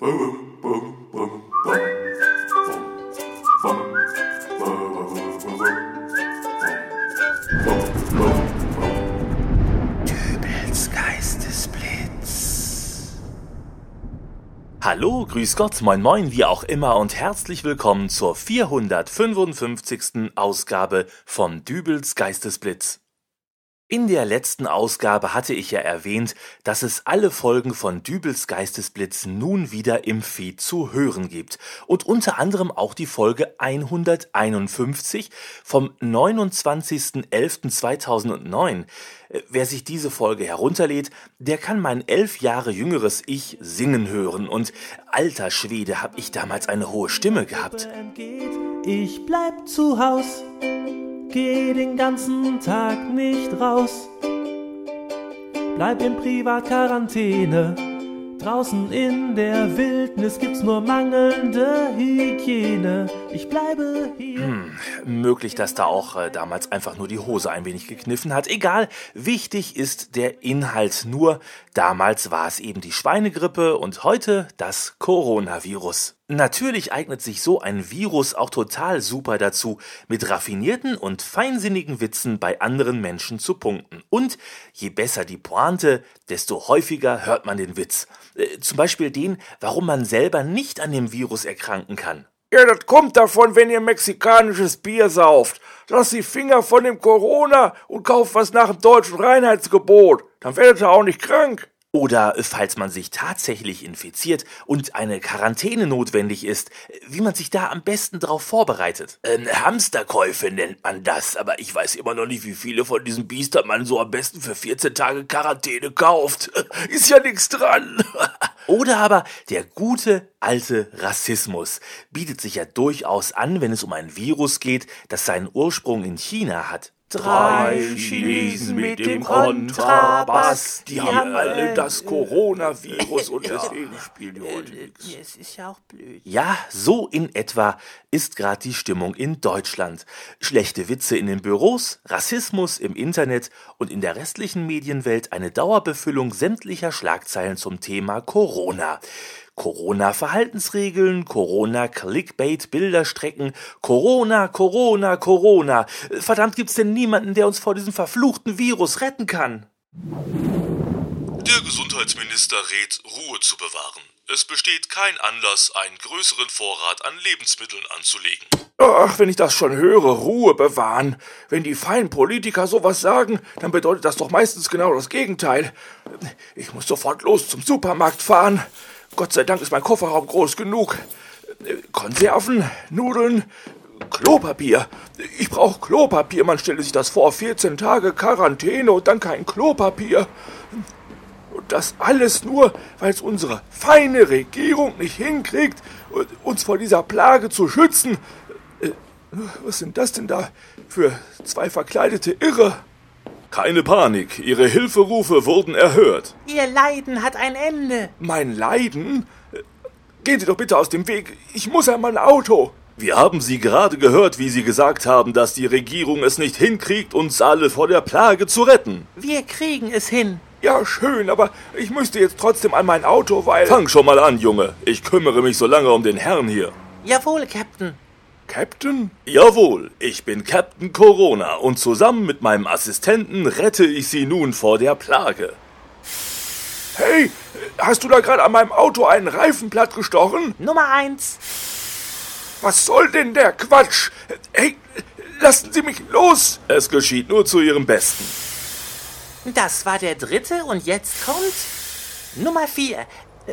Dübels Geistesblitz. Hallo, grüß Gott, moin moin, wie auch immer und herzlich willkommen zur 455. Ausgabe von Dübels Geistesblitz. In der letzten Ausgabe hatte ich ja erwähnt, dass es alle Folgen von Dübels Geistesblitz nun wieder im Feed zu hören gibt und unter anderem auch die Folge 151 vom 29.11.2009. Äh, Wer sich diese Folge herunterlädt, der kann mein elf Jahre jüngeres Ich singen hören und alter Schwede hab ich damals eine hohe Stimme gehabt. Ich bleib zu Haus, geh den ganzen Tag nicht raus. Bleib in Privatquarantäne. Draußen in der Wildnis gibt's nur mangelnde Hygiene. Ich bleibe hier. Möglich, dass da auch äh, damals einfach nur die Hose ein wenig gekniffen hat. Egal, wichtig ist der Inhalt nur. Damals war es eben die Schweinegrippe und heute das Coronavirus. Natürlich eignet sich so ein Virus auch total super dazu, mit raffinierten und feinsinnigen Witzen bei anderen Menschen zu punkten. Und je besser die Pointe, desto häufiger hört man den Witz. Äh, Zum Beispiel den, warum man selber nicht an dem Virus erkranken kann. Ja, das kommt davon, wenn ihr mexikanisches Bier sauft. Lasst die Finger von dem Corona und kauft was nach dem deutschen Reinheitsgebot. Dann werdet ihr auch nicht krank. Oder falls man sich tatsächlich infiziert und eine Quarantäne notwendig ist, wie man sich da am besten darauf vorbereitet. Ähm, Hamsterkäufe nennt man das, aber ich weiß immer noch nicht, wie viele von diesen Biestern man so am besten für 14 Tage Quarantäne kauft. Ist ja nichts dran. Oder aber der gute alte Rassismus bietet sich ja durchaus an, wenn es um ein Virus geht, das seinen Ursprung in China hat. Drei Chinesen mit dem Kontrabass, die haben alle das Coronavirus und deswegen spielen die heute nichts. Es ist ja auch blöd. Ja, so in etwa ist gerade die Stimmung in Deutschland. Schlechte Witze in den Büros, Rassismus im Internet und in der restlichen Medienwelt eine Dauerbefüllung sämtlicher Schlagzeilen zum Thema Corona. Corona-Verhaltensregeln, Corona-Clickbait-Bilderstrecken, Corona, Corona, Corona. Verdammt, gibt's denn niemanden, der uns vor diesem verfluchten Virus retten kann? Der Gesundheitsminister rät, Ruhe zu bewahren. Es besteht kein Anlass, einen größeren Vorrat an Lebensmitteln anzulegen. Ach, wenn ich das schon höre, Ruhe bewahren. Wenn die feinen Politiker sowas sagen, dann bedeutet das doch meistens genau das Gegenteil. Ich muss sofort los zum Supermarkt fahren. Gott sei Dank ist mein Kofferraum groß genug. Konserven, Nudeln, Klopapier. Ich brauche Klopapier. Man stelle sich das vor. 14 Tage Quarantäne und dann kein Klopapier. Und das alles nur, weil es unsere feine Regierung nicht hinkriegt, uns vor dieser Plage zu schützen. Äh, Was sind das denn da für zwei verkleidete Irre? Keine Panik, Ihre Hilferufe wurden erhört. Ihr Leiden hat ein Ende. Mein Leiden? Gehen Sie doch bitte aus dem Weg. Ich muss an mein Auto. Wir haben Sie gerade gehört, wie Sie gesagt haben, dass die Regierung es nicht hinkriegt, uns alle vor der Plage zu retten. Wir kriegen es hin. Ja, schön, aber ich müsste jetzt trotzdem an mein Auto, weil... Fang schon mal an, Junge. Ich kümmere mich so lange um den Herrn hier. Jawohl, Captain. Captain? Jawohl, ich bin Captain Corona und zusammen mit meinem Assistenten rette ich Sie nun vor der Plage. Hey, hast du da gerade an meinem Auto einen Reifen platt gestochen? Nummer eins. Was soll denn der Quatsch? Hey, lassen Sie mich los! Es geschieht nur zu Ihrem Besten. Das war der dritte und jetzt kommt Nummer vier.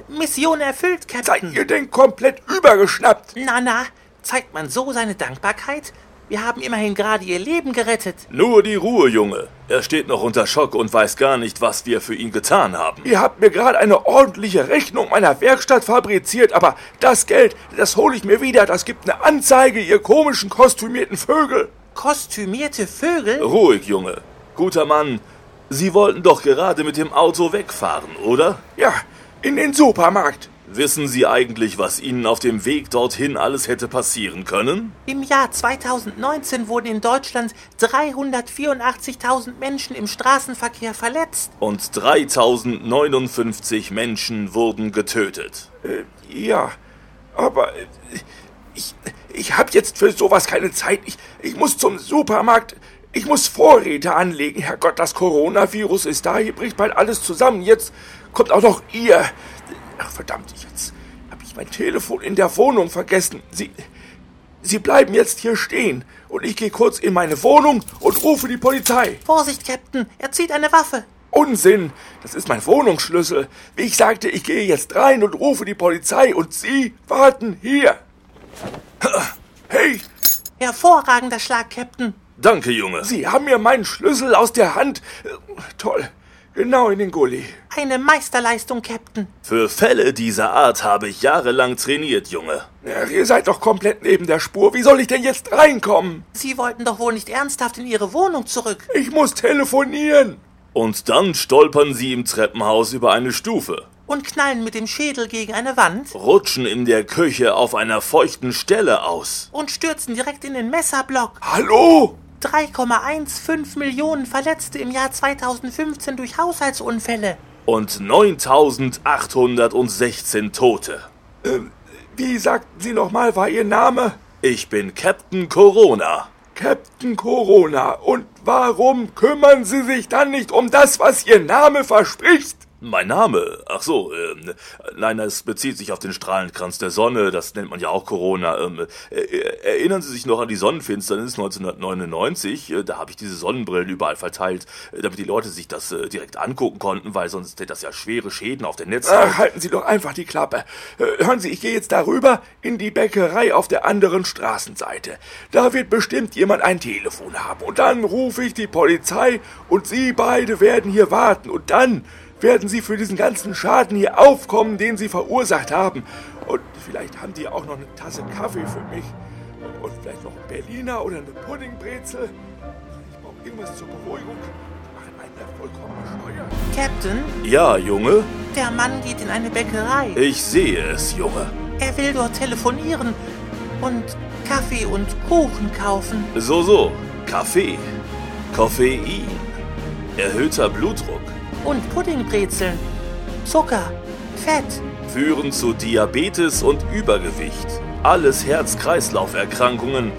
Mission erfüllt, Seid Captain. ihr denn komplett übergeschnappt? Na, na, zeigt man so seine Dankbarkeit? Wir haben immerhin gerade ihr Leben gerettet. Nur die Ruhe, Junge. Er steht noch unter Schock und weiß gar nicht, was wir für ihn getan haben. Ihr habt mir gerade eine ordentliche Rechnung meiner Werkstatt fabriziert, aber das Geld, das hole ich mir wieder. Das gibt eine Anzeige, ihr komischen kostümierten Vögel. Kostümierte Vögel? Ruhig, Junge. Guter Mann, Sie wollten doch gerade mit dem Auto wegfahren, oder? Ja, in den Supermarkt. Wissen Sie eigentlich, was Ihnen auf dem Weg dorthin alles hätte passieren können? Im Jahr 2019 wurden in Deutschland 384.000 Menschen im Straßenverkehr verletzt. Und 3059 Menschen wurden getötet. Äh, ja, aber äh, ich, ich habe jetzt für sowas keine Zeit. Ich, ich muss zum Supermarkt. Ich muss Vorräte anlegen. Herrgott, das Coronavirus ist da. Hier bricht bald alles zusammen. Jetzt kommt auch noch ihr. Ach, verdammt, jetzt habe ich mein Telefon in der Wohnung vergessen. Sie, Sie bleiben jetzt hier stehen. Und ich gehe kurz in meine Wohnung und rufe die Polizei. Vorsicht, Captain, er zieht eine Waffe. Unsinn! Das ist mein Wohnungsschlüssel. Wie ich sagte, ich gehe jetzt rein und rufe die Polizei und Sie warten hier. Hey! Hervorragender Schlag, Captain. Danke, Junge. Sie haben mir meinen Schlüssel aus der Hand. Toll. Genau in den Gully. Eine Meisterleistung, Captain. Für Fälle dieser Art habe ich jahrelang trainiert, Junge. Ja, ihr seid doch komplett neben der Spur. Wie soll ich denn jetzt reinkommen? Sie wollten doch wohl nicht ernsthaft in Ihre Wohnung zurück. Ich muss telefonieren. Und dann stolpern Sie im Treppenhaus über eine Stufe. Und knallen mit dem Schädel gegen eine Wand. Rutschen in der Küche auf einer feuchten Stelle aus. Und stürzen direkt in den Messerblock. Hallo? 3,15 Millionen Verletzte im Jahr 2015 durch Haushaltsunfälle. Und 9816 Tote. Ähm, wie sagten Sie nochmal, war Ihr Name? Ich bin Captain Corona. Captain Corona. Und warum kümmern Sie sich dann nicht um das, was Ihr Name verspricht? Mein Name? Ach so, ähm, nein, es bezieht sich auf den Strahlenkranz der Sonne, das nennt man ja auch Corona. Ähm, äh, erinnern Sie sich noch an die Sonnenfinsternis 1999? Äh, da habe ich diese Sonnenbrillen überall verteilt, äh, damit die Leute sich das äh, direkt angucken konnten, weil sonst hätte das ja schwere Schäden auf der Netz. Ach, halten Sie doch einfach die Klappe. Äh, hören Sie, ich gehe jetzt darüber in die Bäckerei auf der anderen Straßenseite. Da wird bestimmt jemand ein Telefon haben. Und dann rufe ich die Polizei und Sie beide werden hier warten. Und dann werden Sie für diesen ganzen Schaden hier aufkommen, den Sie verursacht haben. Und vielleicht haben die auch noch eine Tasse Kaffee für mich. Und vielleicht noch einen Berliner oder eine Puddingbrezel. Ich brauche irgendwas zur Beruhigung. Captain, Ja, Junge? der Mann geht in eine Bäckerei. Ich sehe es, Junge. Er will dort telefonieren und Kaffee und Kuchen kaufen. So, so. Kaffee. Koffein. Erhöhter Blutdruck. Und Puddingbrezeln. Zucker. Fett. Führen zu Diabetes und Übergewicht. Alles Herz-Kreislauf-Erkrankungen,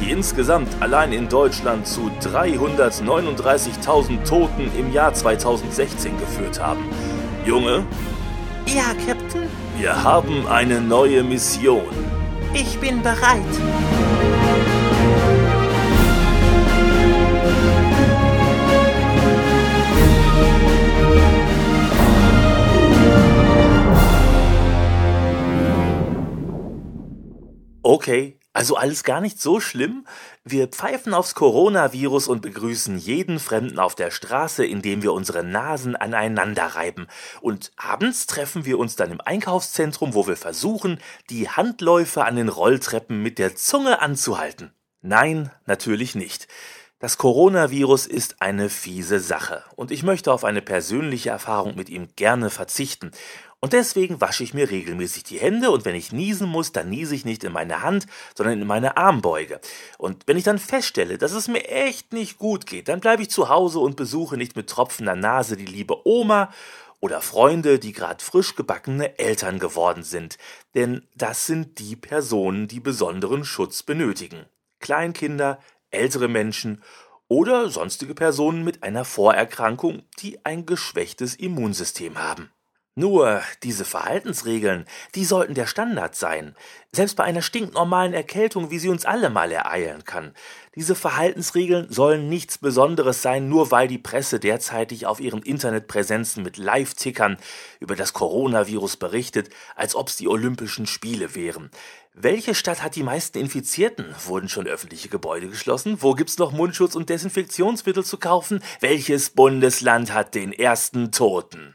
die insgesamt allein in Deutschland zu 339.000 Toten im Jahr 2016 geführt haben. Junge, Ja, Captain, wir haben eine neue Mission. ich bin bereit. Okay, also alles gar nicht so schlimm. Wir pfeifen aufs Coronavirus und begrüßen jeden Fremden auf der Straße, indem wir unsere Nasen aneinander reiben. Und abends treffen wir uns dann im Einkaufszentrum, wo wir versuchen, die Handläufe an den Rolltreppen mit der Zunge anzuhalten. Nein, natürlich nicht. Das Coronavirus ist eine fiese Sache und ich möchte auf eine persönliche Erfahrung mit ihm gerne verzichten. Und deswegen wasche ich mir regelmäßig die Hände und wenn ich niesen muss, dann niese ich nicht in meine Hand, sondern in meine Armbeuge. Und wenn ich dann feststelle, dass es mir echt nicht gut geht, dann bleibe ich zu Hause und besuche nicht mit tropfender Nase die liebe Oma oder Freunde, die gerade frisch gebackene Eltern geworden sind. Denn das sind die Personen, die besonderen Schutz benötigen. Kleinkinder, ältere Menschen oder sonstige Personen mit einer Vorerkrankung, die ein geschwächtes Immunsystem haben. Nur diese Verhaltensregeln, die sollten der Standard sein, selbst bei einer stinknormalen Erkältung, wie sie uns alle mal ereilen kann. Diese Verhaltensregeln sollen nichts Besonderes sein, nur weil die Presse derzeitig auf ihren Internetpräsenzen mit Live-Tickern über das Coronavirus berichtet, als ob's die Olympischen Spiele wären. Welche Stadt hat die meisten Infizierten? Wurden schon öffentliche Gebäude geschlossen? Wo gibt's noch Mundschutz und Desinfektionsmittel zu kaufen? Welches Bundesland hat den ersten Toten?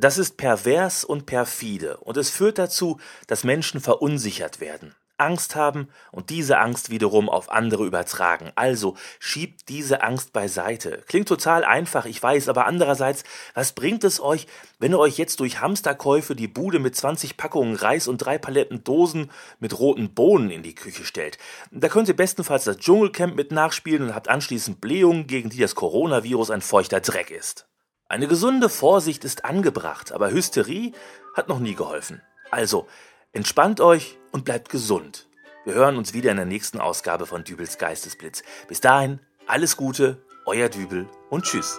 Das ist pervers und perfide und es führt dazu, dass Menschen verunsichert werden. Angst haben und diese Angst wiederum auf andere übertragen. Also schiebt diese Angst beiseite. Klingt total einfach, ich weiß, aber andererseits, was bringt es euch, wenn ihr euch jetzt durch Hamsterkäufe die Bude mit 20 Packungen Reis und drei Paletten Dosen mit roten Bohnen in die Küche stellt? Da könnt ihr bestenfalls das Dschungelcamp mit nachspielen und habt anschließend Blähungen, gegen die das Coronavirus ein feuchter Dreck ist. Eine gesunde Vorsicht ist angebracht, aber Hysterie hat noch nie geholfen. Also, entspannt euch und bleibt gesund. Wir hören uns wieder in der nächsten Ausgabe von Dübels Geistesblitz. Bis dahin, alles Gute, euer Dübel und tschüss.